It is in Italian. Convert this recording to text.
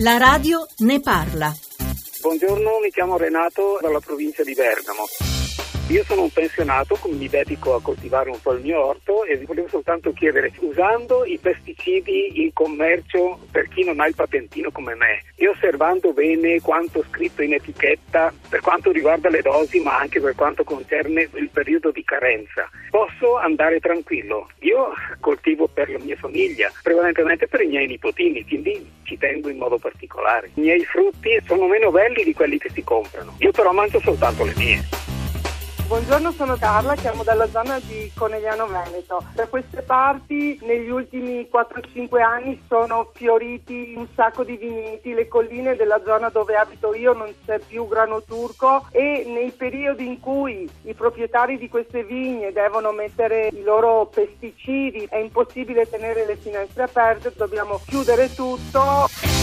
La radio ne parla. Buongiorno, mi chiamo Renato dalla provincia di Bergamo. Io sono un pensionato, mi dedico a coltivare un po' il mio orto e vi volevo soltanto chiedere, usando i pesticidi in commercio per chi non ha il patentino come me e osservando bene quanto scritto in etichetta per quanto riguarda le dosi ma anche per quanto concerne il periodo di carenza, posso andare tranquillo. Io coltivo per la mia famiglia, prevalentemente per i miei nipotini, quindi ci tengo in modo particolare. I miei frutti sono meno belli di quelli che si comprano, io però mangio soltanto le mie. Buongiorno, sono Carla, chiamo dalla zona di Conegliano Veneto. Da queste parti negli ultimi 4-5 anni sono fioriti un sacco di vigneti, le colline della zona dove abito io non c'è più grano turco e nei periodi in cui i proprietari di queste vigne devono mettere i loro pesticidi è impossibile tenere le finestre aperte, dobbiamo chiudere tutto.